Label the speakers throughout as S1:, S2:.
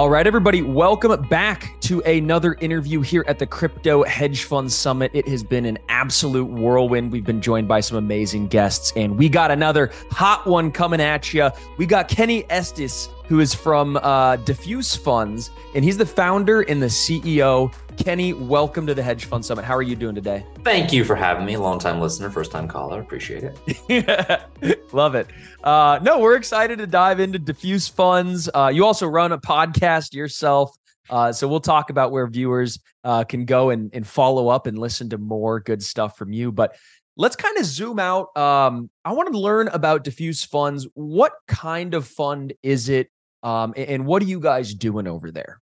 S1: All right, everybody, welcome back to another interview here at the Crypto Hedge Fund Summit. It has been an absolute whirlwind. We've been joined by some amazing guests, and we got another hot one coming at you. We got Kenny Estes, who is from uh, Diffuse Funds, and he's the founder and the CEO. Kenny, welcome to the Hedge Fund Summit. How are you doing today?
S2: Thank you for having me. Long time listener, first time caller. Appreciate it.
S1: Love it. Uh, no, we're excited to dive into diffuse funds. Uh, you also run a podcast yourself. Uh, so we'll talk about where viewers uh, can go and, and follow up and listen to more good stuff from you. But let's kind of zoom out. Um, I want to learn about diffuse funds. What kind of fund is it? Um, and, what are you guys doing over there?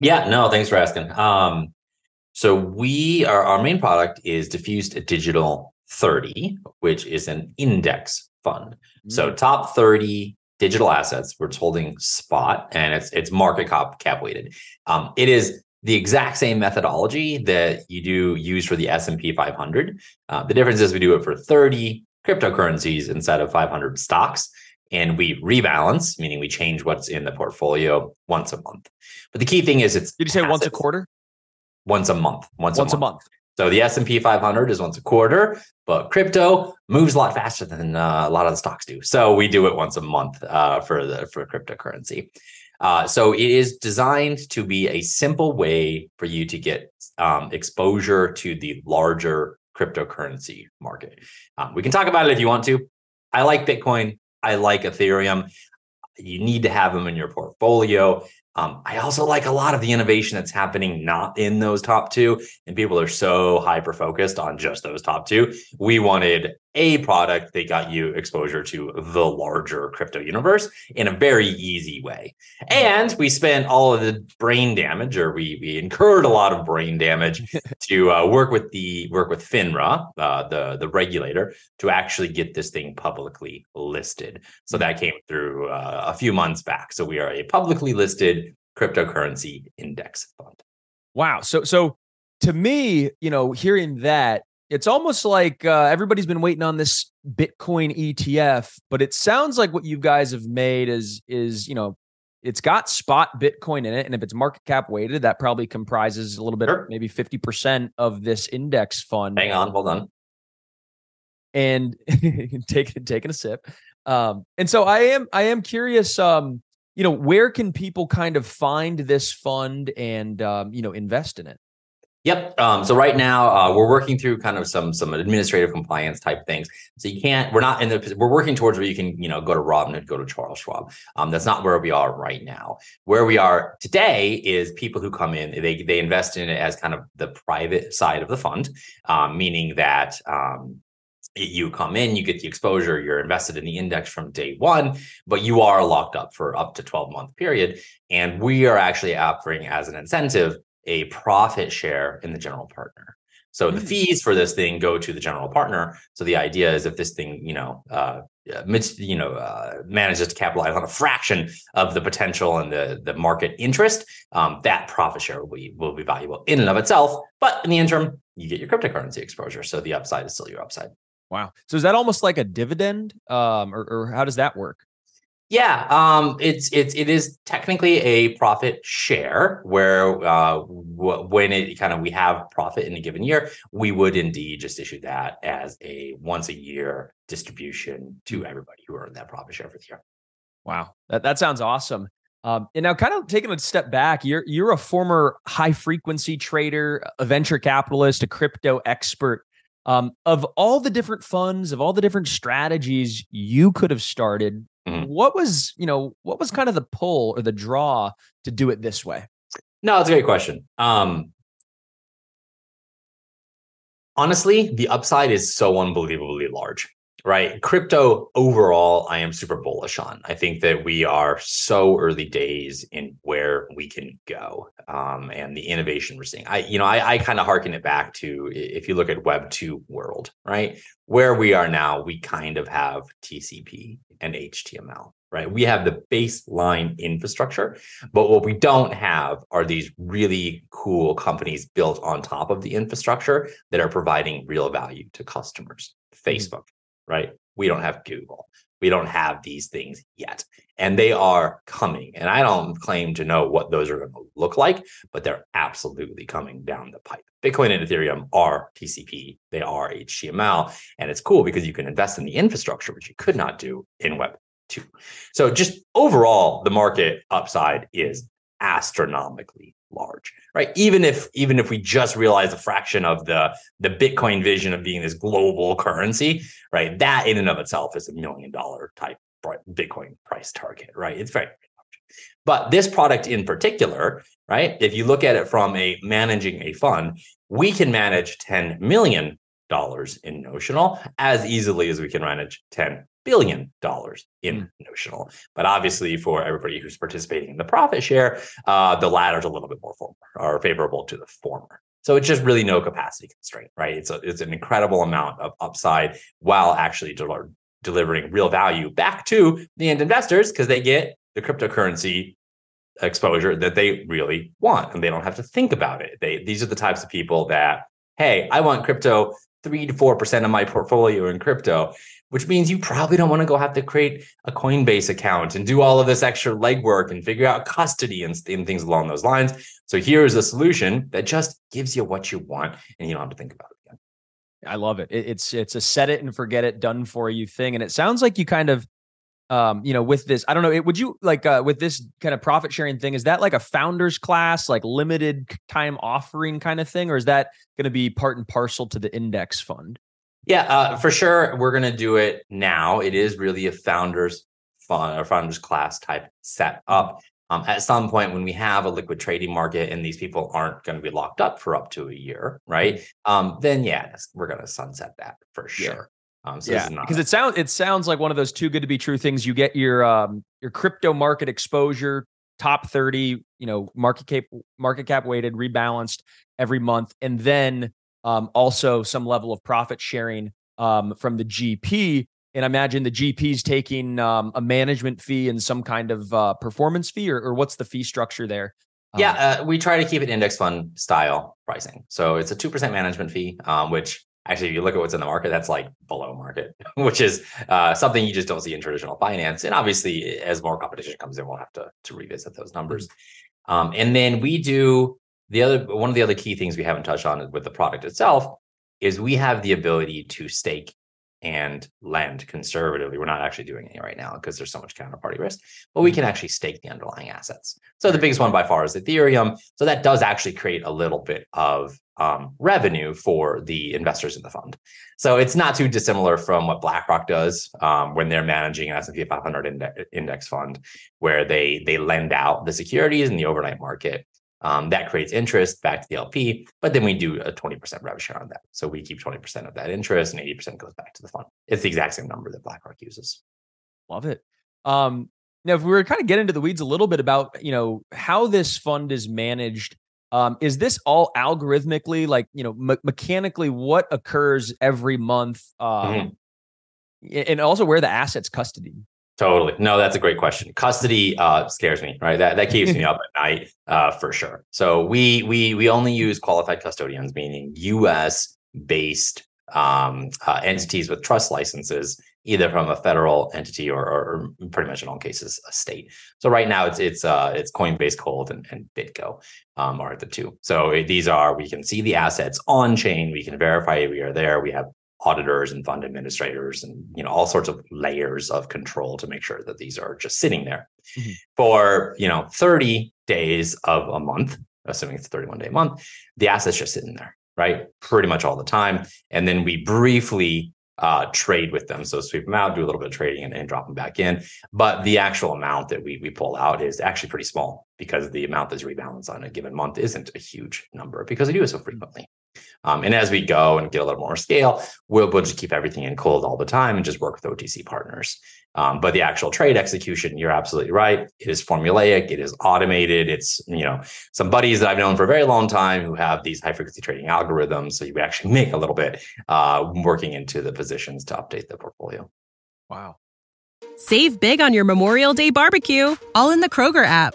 S2: Yeah, no, thanks for asking. Um, so we are our main product is Diffused Digital 30, which is an index fund. Mm-hmm. So mm. top 30 digital assets we're holding spot and it's it's market cap cap weighted. Um, it is the exact same methodology that you do use for the S&P 500. Uh, the difference is we do it for 30 cryptocurrencies instead of 500 stocks and we rebalance, meaning we change what's in the portfolio once a month. But the key thing is it's
S1: Did you say once a quarter?
S2: Once a month.
S1: Once, once a, month. a month.
S2: So the S&P 500 is once a quarter, but crypto moves a lot faster than uh, a lot of the stocks do. So we do it once a month uh, for the for cryptocurrency. Uh, so it is designed to be a simple way for you to get um, exposure to the larger cryptocurrency market. Um, we can talk about it if you want to. I like Bitcoin. I like Ethereum. You need to have them in your portfolio. Um, I also like a lot of the innovation that's happening not in those top two, and people are so hyper focused on just those top two. We wanted a product that got you exposure to the larger crypto universe in a very easy way. And we spent all of the brain damage, or we we incurred a lot of brain damage to uh, work with the work with FINRA, uh, the the regulator, to actually get this thing publicly listed. So that came through uh, a few months back. So we are a publicly listed cryptocurrency index fund.
S1: Wow. So so to me, you know, hearing that it's almost like uh, everybody's been waiting on this Bitcoin ETF, but it sounds like what you guys have made is is you know it's got spot Bitcoin in it, and if it's market cap weighted, that probably comprises a little bit, sure. maybe fifty percent of this index fund.
S2: Hang on, hold on,
S1: and take taking a sip. Um, and so I am I am curious. Um, you know, where can people kind of find this fund and um, you know invest in it?
S2: Yep. Um, so right now uh, we're working through kind of some some administrative compliance type things. So you can't. We're not in the. We're working towards where you can you know go to Robinhood, go to Charles Schwab. Um, that's not where we are right now. Where we are today is people who come in. They they invest in it as kind of the private side of the fund, um, meaning that um, you come in, you get the exposure, you're invested in the index from day one, but you are locked up for up to 12 month period. And we are actually offering as an incentive a profit share in the general partner. So the hmm. fees for this thing go to the general partner. So the idea is if this thing, you know, uh, you know, uh, manages to capitalize on a fraction of the potential and the the market interest, um, that profit share will be will be valuable in and of itself. But in the interim, you get your cryptocurrency exposure, so the upside is still your upside.
S1: Wow. So is that almost like a dividend, um, or, or how does that work?
S2: Yeah, um, it's it's it is technically a profit share where uh, w- when it kind of we have profit in a given year, we would indeed just issue that as a once a year distribution to everybody who earned that profit share for the year.
S1: Wow, that that sounds awesome. Um, and now, kind of taking a step back, you're you're a former high frequency trader, a venture capitalist, a crypto expert. Um, of all the different funds, of all the different strategies you could have started, Mm-hmm. What was, you know, what was kind of the pull or the draw to do it this way?
S2: No, it's a great question. Um, honestly, the upside is so unbelievably large, right? Crypto overall, I am super bullish on. I think that we are so early days in where we can go um, and the innovation we're seeing. I, you know, I, I kind of harken it back to if you look at Web two world, right? Where we are now, we kind of have TCP and HTML, right? We have the baseline infrastructure, but what we don't have are these really cool companies built on top of the infrastructure that are providing real value to customers. Mm-hmm. Facebook, right? We don't have Google. We don't have these things yet. And they are coming. And I don't claim to know what those are going to look like, but they're absolutely coming down the pipe. Bitcoin and Ethereum are TCP, they are HTML. And it's cool because you can invest in the infrastructure, which you could not do in Web 2. So, just overall, the market upside is astronomically large right? Even if even if we just realize a fraction of the the bitcoin vision of being this global currency right? That in and of itself is a million dollar type bitcoin price target right? It's very large. But this product in particular right if you look at it from a managing a fund we can manage 10 million dollars in notional as easily as we can manage 10 billion dollars in mm. notional. But obviously, for everybody who's participating in the profit share, uh, the latter is a little bit more former or favorable to the former. So it's just really no capacity constraint, right? It's a, it's an incredible amount of upside while actually del- delivering real value back to the end investors because they get the cryptocurrency exposure that they really want and they don't have to think about it. They these are the types of people that hey, I want crypto 3 to 4% of my portfolio in crypto which means you probably don't want to go have to create a Coinbase account and do all of this extra legwork and figure out custody and, and things along those lines. So here's a solution that just gives you what you want and you don't have to think about it again.
S1: I love it. It's it's a set it and forget it done for you thing. And it sounds like you kind of um, you know, with this, I don't know, it, would you like uh, with this kind of profit sharing thing? Is that like a founders class, like limited time offering kind of thing, or is that going to be part and parcel to the index fund?
S2: Yeah, uh, for sure. We're going to do it now. It is really a founders fund or founders class type setup. Um, at some point, when we have a liquid trading market and these people aren't going to be locked up for up to a year, right? Um, then yeah, we're going to sunset that for sure.
S1: Yeah. Um, so yeah, because it sounds it sounds like one of those too good to be true things. You get your um, your crypto market exposure, top thirty, you know, market cap market cap weighted, rebalanced every month, and then um, also some level of profit sharing um, from the GP. And I imagine the GP is taking um, a management fee and some kind of uh, performance fee, or, or, what's the fee structure there?
S2: Yeah, um, uh, we try to keep it index fund style pricing. So it's a 2% management fee, um, which actually, if you look at what's in the market, that's like below market, which is uh, something you just don't see in traditional finance. And obviously, as more competition comes in, we'll have to, to revisit those numbers. Mm-hmm. Um, and then we do the other one of the other key things we haven't touched on with the product itself is we have the ability to stake and lend conservatively. We're not actually doing any right now because there's so much counterparty risk, but we can mm-hmm. actually stake the underlying assets. So the biggest one by far is Ethereum. So that does actually create a little bit of um, revenue for the investors in the fund. So it's not too dissimilar from what BlackRock does um, when they're managing an S&P 500 index fund, where they they lend out the securities in the overnight market um, that creates interest back to the LP, but then we do a 20% revenue share on that. So we keep 20% of that interest and 80% goes back to the fund. It's the exact same number that BlackRock uses.
S1: Love it. Um, now, if we were kind of get into the weeds a little bit about, you know, how this fund is managed, um, is this all algorithmically, like, you know, me- mechanically, what occurs every month? Um, mm-hmm. And also where the assets custody?
S2: Totally. No, that's a great question. Custody uh, scares me, right? That that keeps me up at night uh, for sure. So we we we only use qualified custodians, meaning U.S. based um, uh, entities with trust licenses, either from a federal entity or, or, pretty much in all cases a state. So right now it's it's uh, it's Coinbase Cold and, and BitGo um, are the two. So these are we can see the assets on chain. We can verify we are there. We have auditors and fund administrators and you know all sorts of layers of control to make sure that these are just sitting there. Mm-hmm. for you know 30 days of a month assuming it's a 31 day month the assets just sitting there right? Pretty much all the time. And then we briefly uh, trade with them. So sweep them out do a little bit of trading and, and drop them back in. But the actual amount that we we pull out is actually pretty small because the amount that's rebalanced on a given month isn't a huge number because we do it so frequently um, and as we go and get a little more scale, we'll, we'll just keep everything in cold all the time and just work with OTC partners. Um, but the actual trade execution, you're absolutely right. It is formulaic. It is automated. It's you know some buddies that I've known for a very long time who have these high frequency trading algorithms. So you actually make a little bit uh, working into the positions to update the portfolio.
S1: Wow.
S3: Save big on your Memorial Day barbecue, all in the Kroger app.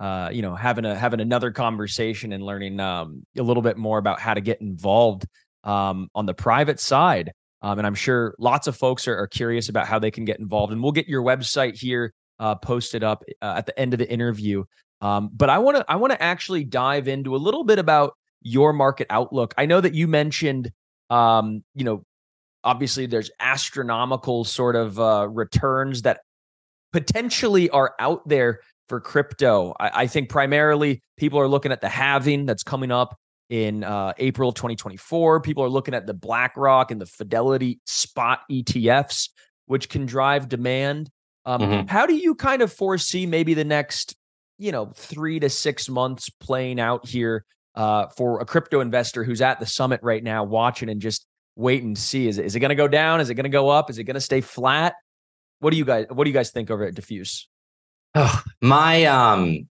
S1: uh, you know having a having another conversation and learning um, a little bit more about how to get involved um, on the private side. Um, and I'm sure lots of folks are, are, curious about how they can get involved. And we'll get your website here uh, posted up uh, at the end of the interview. Um, but I want to I want to actually dive into a little bit about your market outlook. I know that you mentioned, um, you know, obviously there's astronomical sort of uh, returns that potentially are out there for crypto. I, I think primarily people are looking at the halving that's coming up in uh, April 2024. People are looking at the BlackRock and the Fidelity spot ETFs, which can drive demand. Um, mm-hmm. How do you kind of foresee maybe the next, you know, three to six months playing out here uh, for a crypto investor who's at the summit right now, watching and just waiting to see is it, is it going to go down? Is it going to go up? Is it going to stay flat? What do you guys What do you guys think over at Diffuse?
S2: Oh, my um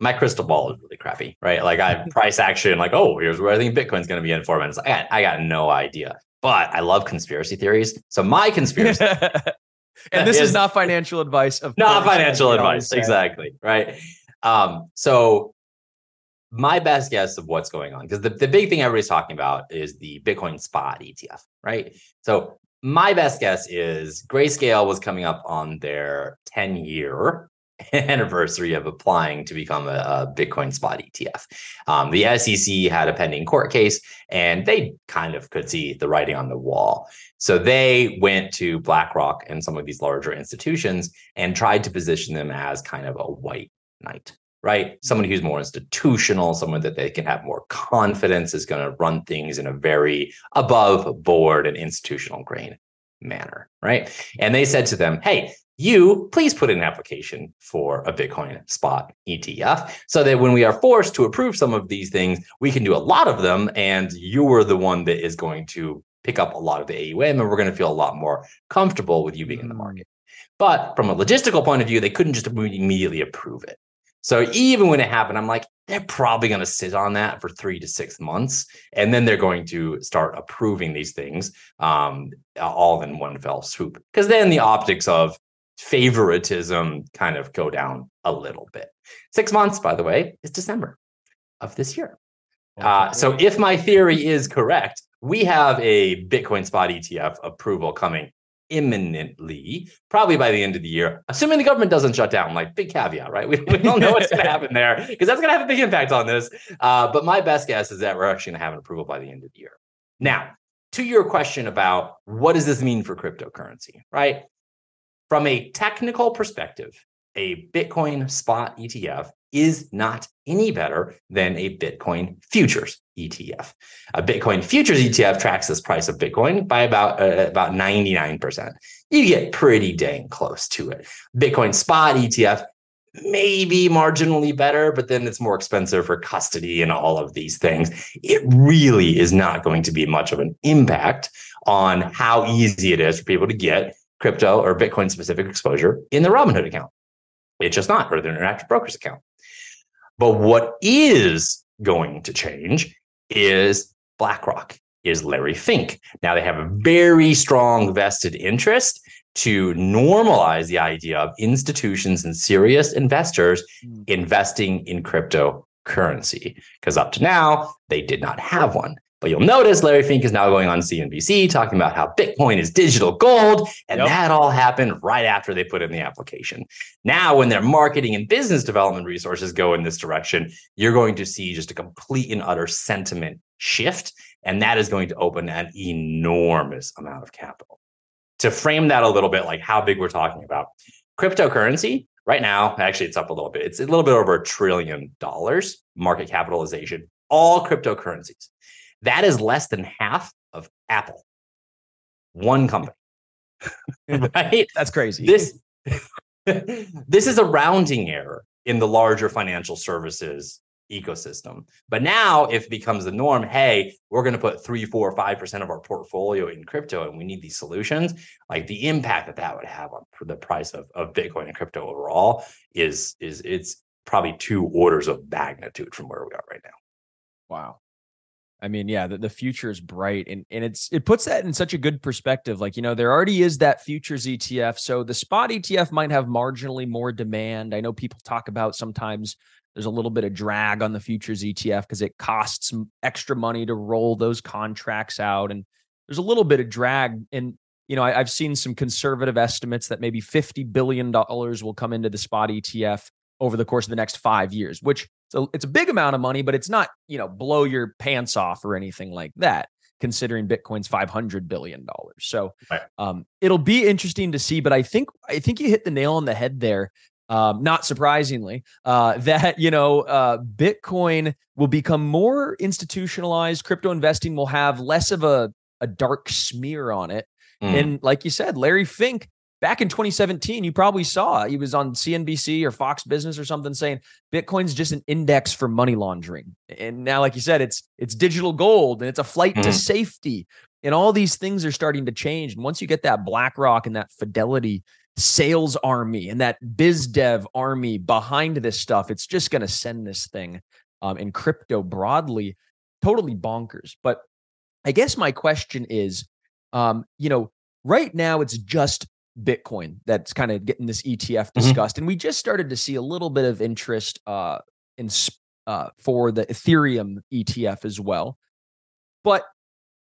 S2: my crystal ball is really crappy, right? Like I have price action, like, oh, here's where I think Bitcoin's going to be in four minutes. I got, I got no idea, but I love conspiracy theories. So my conspiracy,
S1: and this is, is, not financial advice of
S2: not financial advice, exactly, right? Um, so my best guess of what's going on, because the, the big thing everybody's talking about is the Bitcoin spot ETF, right? So my best guess is Grayscale was coming up on their 10 year anniversary of applying to become a, a Bitcoin spot ETF. Um, the SEC had a pending court case, and they kind of could see the writing on the wall. So they went to BlackRock and some of these larger institutions and tried to position them as kind of a white knight. Right. Someone who's more institutional, someone that they can have more confidence is going to run things in a very above board and institutional grain manner. Right. And they said to them, hey, you please put in an application for a Bitcoin spot ETF so that when we are forced to approve some of these things, we can do a lot of them. And you are the one that is going to pick up a lot of the AUM and we're going to feel a lot more comfortable with you being in the market. But from a logistical point of view, they couldn't just immediately approve it. So even when it happened, I'm like, they're probably going to sit on that for three to six months, and then they're going to start approving these things um, all in one fell swoop. Because then the optics of favoritism kind of go down a little bit. Six months, by the way, is December of this year. Uh, so if my theory is correct, we have a Bitcoin spot ETF approval coming imminently, probably by the end of the year, assuming the government doesn't shut down. Like big caveat, right? We, we don't know what's going to happen there because that's going to have a big impact on this. Uh, but my best guess is that we're actually going to have an approval by the end of the year. Now, to your question about what does this mean for cryptocurrency, right? From a technical perspective, a Bitcoin spot ETF is not any better than a Bitcoin futures ETF. A Bitcoin futures ETF tracks this price of Bitcoin by about uh, about 99%. You get pretty dang close to it. Bitcoin spot ETF maybe marginally better, but then it's more expensive for custody and all of these things. It really is not going to be much of an impact on how easy it is for people to get crypto or Bitcoin specific exposure in the Robinhood account. It's just not, or the Interactive Brokers account. But what is going to change is BlackRock, is Larry Fink. Now they have a very strong vested interest to normalize the idea of institutions and serious investors mm. investing in cryptocurrency. Because up to now, they did not have one. But you'll notice Larry Fink is now going on CNBC talking about how Bitcoin is digital gold. And yep. that all happened right after they put in the application. Now, when their marketing and business development resources go in this direction, you're going to see just a complete and utter sentiment shift. And that is going to open an enormous amount of capital. To frame that a little bit, like how big we're talking about, cryptocurrency right now, actually, it's up a little bit. It's a little bit over a trillion dollars market capitalization, all cryptocurrencies. That is less than half of Apple, one company. right?
S1: That's crazy.
S2: This this is a rounding error in the larger financial services ecosystem. But now, if it becomes the norm, hey, we're going to put three, four, five percent of our portfolio in crypto, and we need these solutions. Like the impact that that would have on the price of, of Bitcoin and crypto overall is is it's probably two orders of magnitude from where we are right now.
S1: Wow. I mean, yeah, the, the future is bright and, and it's it puts that in such a good perspective. Like, you know, there already is that futures ETF. So the spot ETF might have marginally more demand. I know people talk about sometimes there's a little bit of drag on the futures ETF because it costs extra money to roll those contracts out. And there's a little bit of drag. And, you know, I, have seen some conservative estimates that maybe $50 billion will come into the spot ETF over the course of the next five years, which so it's a big amount of money, but it's not, you know, blow your pants off or anything like that, considering Bitcoin's $500 billion. So right. um, it'll be interesting to see, but I think, I think you hit the nail on the head there. Um, not surprisingly, uh, that you know, uh, Bitcoin will become more institutionalized. Crypto investing will have less of a a dark smear on it. Mm. And like you said, Larry Fink back in 2017, you probably saw he was on CNBC or Fox Business or something saying Bitcoin's just an index for money laundering. And now, like you said, it's it's digital gold and it's a flight mm-hmm. to safety. And all these things are starting to change. And once you get that BlackRock and that Fidelity sales army and that biz dev army behind this stuff, it's just going to send this thing um, in crypto broadly totally bonkers. But I guess my question is, um, you know, right now it's just Bitcoin that's kind of getting this ETF mm-hmm. discussed, mm-hmm. and we just started to see a little bit of interest uh, in uh, for the Ethereum ETF as well. But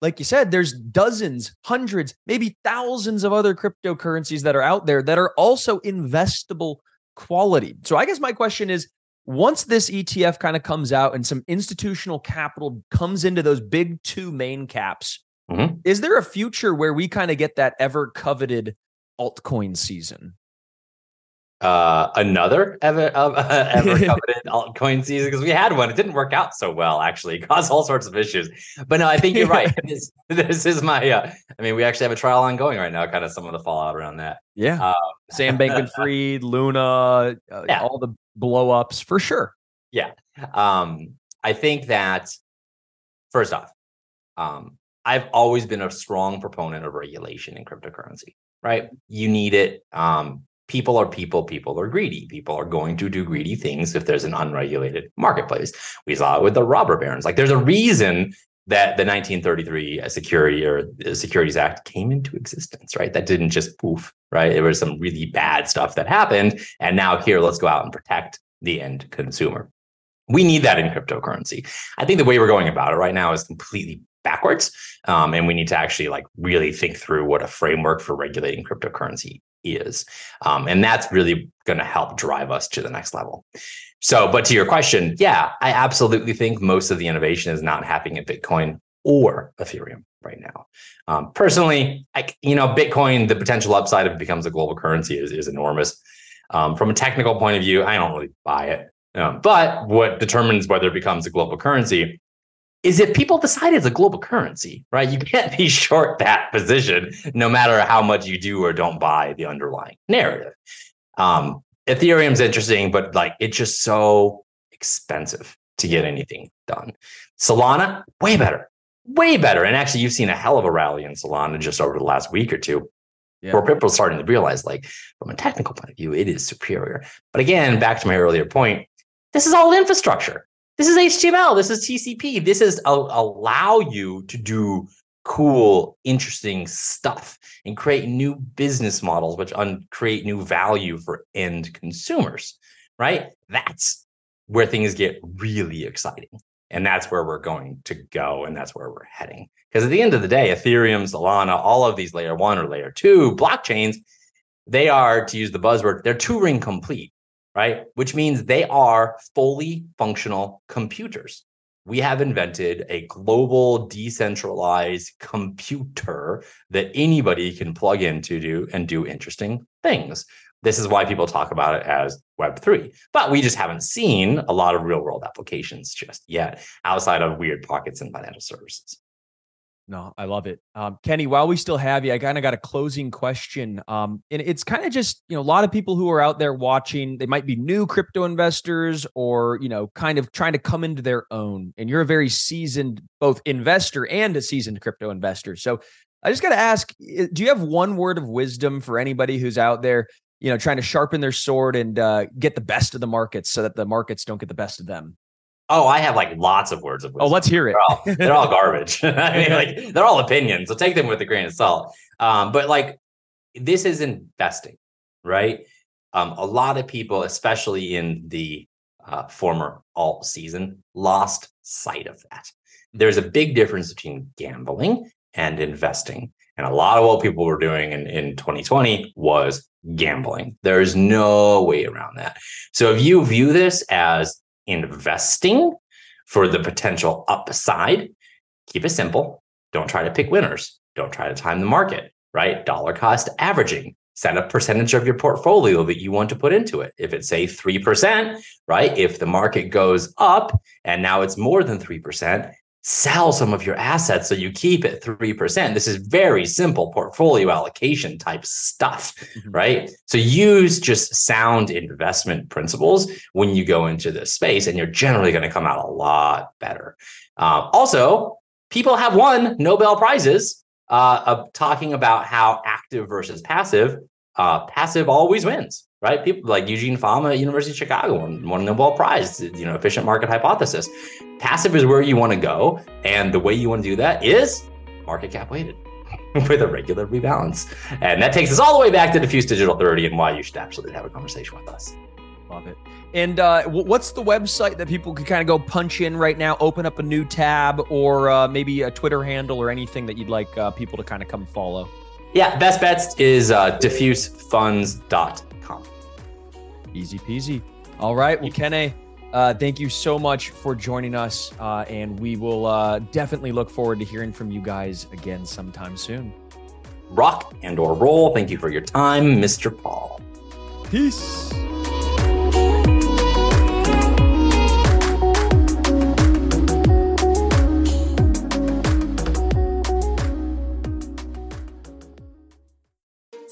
S1: like you said, there's dozens, hundreds, maybe thousands of other cryptocurrencies that are out there that are also investable quality. So I guess my question is once this ETF kind of comes out and some institutional capital comes into those big two main caps, mm-hmm. is there a future where we kind of get that ever coveted altcoin season?
S2: Uh, another ever uh, ever coveted altcoin season because we had one. It didn't work out so well. Actually, it caused all sorts of issues. But no, I think you're right. this, this is my. Uh, I mean, we actually have a trial ongoing right now. Kind of some of the fallout around that.
S1: Yeah. Um, Sam Bankman-Fried, Luna, uh, yeah. all the blowups for sure.
S2: Yeah. Um, I think that first off, um, I've always been a strong proponent of regulation in cryptocurrency right? You need it. Um, people are people, people are greedy. People are going to do greedy things if there's an unregulated marketplace. We saw it with the robber barons. Like there's a reason that the 1933 Security or Securities Act came into existence, right? That didn't just poof, right? There was some really bad stuff that happened. And now here, let's go out and protect the end consumer. We need that in cryptocurrency. I think the way we're going about it right now is completely backwards. Um, and we need to actually like really think through what a framework for regulating cryptocurrency is. Um, and that's really going to help drive us to the next level. So, but to your question, yeah, I absolutely think most of the innovation is not happening at Bitcoin or Ethereum right now. Um, personally, I, you know, Bitcoin, the potential upside if it becomes a global currency is, is enormous. Um, from a technical point of view, I don't really buy it. Um, but what determines whether it becomes a global currency is if people decide it's a global currency, right? You can't be short that position no matter how much you do or don't buy the underlying narrative. Um, Ethereum's interesting, but like it's just so expensive to get anything done. Solana, way better, way better. And actually, you've seen a hell of a rally in Solana just over the last week or two. Yeah. Where people are starting to realize, like, from a technical point of view, it is superior. But again, back to my earlier point, this is all infrastructure. This is HTML. This is TCP. This is a, allow you to do cool, interesting stuff and create new business models, which un- create new value for end consumers. Right? That's where things get really exciting. And that's where we're going to go. And that's where we're heading. Because at the end of the day, Ethereum, Solana, all of these layer one or layer two blockchains, they are, to use the buzzword, they're Turing complete right? Which means they are fully functional computers. We have invented a global decentralized computer that anybody can plug into do and do interesting things. This is why people talk about it as Web3. But we just haven't seen a lot of real world applications just yet outside of weird pockets in financial services.
S1: No, I love it. Um, Kenny, while we still have you, I kind of got a closing question. Um, and it's kind of just, you know, a lot of people who are out there watching, they might be new crypto investors or, you know, kind of trying to come into their own. And you're a very seasoned both investor and a seasoned crypto investor. So I just got to ask, do you have one word of wisdom for anybody who's out there, you know, trying to sharpen their sword and uh, get the best of the markets so that the markets don't get the best of them?
S2: Oh, I have like lots of words of wisdom.
S1: Oh, let's hear it.
S2: They're all, they're all garbage. I mean, like they're all opinions. So take them with a grain of salt. Um, but like this is investing, right? Um, a lot of people, especially in the uh, former alt season, lost sight of that. There's a big difference between gambling and investing. And a lot of what people were doing in, in 2020 was gambling. There's no way around that. So if you view this as investing for the potential upside, keep it simple. Don't try to pick winners. Don't try to time the market, right? Dollar cost averaging. Set a percentage of your portfolio that you want to put into it. If it's say 3%, right? If the market goes up and now it's more than 3%, sell some of your assets so you keep it 3%. This is very simple portfolio allocation type stuff, mm-hmm. right? So use just sound investment principles when you go into this space, and you're generally going to come out a lot better. Uh, also, people have won Nobel Prizes uh, of talking about how active versus passive. Uh, passive always wins right? People like Eugene Fama at University of Chicago won, won a Nobel Prize, you know, efficient market hypothesis. Passive is where you want to go. And the way you want to do that is market cap weighted with a regular rebalance. And that takes us all the way back to Diffuse Digital 30 and why you should absolutely have a conversation with us.
S1: Love it. And uh, what's the website that people can kind of go punch in right now, open up a new tab, or uh, maybe a Twitter handle or anything that you'd like uh, people to kind of come follow?
S2: Yeah, best bets is uh, diffusefunds.com
S1: Easy peasy. All right. Well, Kenny, uh, thank you so much for joining us. Uh, and we will uh, definitely look forward to hearing from you guys again sometime soon.
S2: Rock and or roll. Thank you for your time, Mr. Paul.
S1: Peace.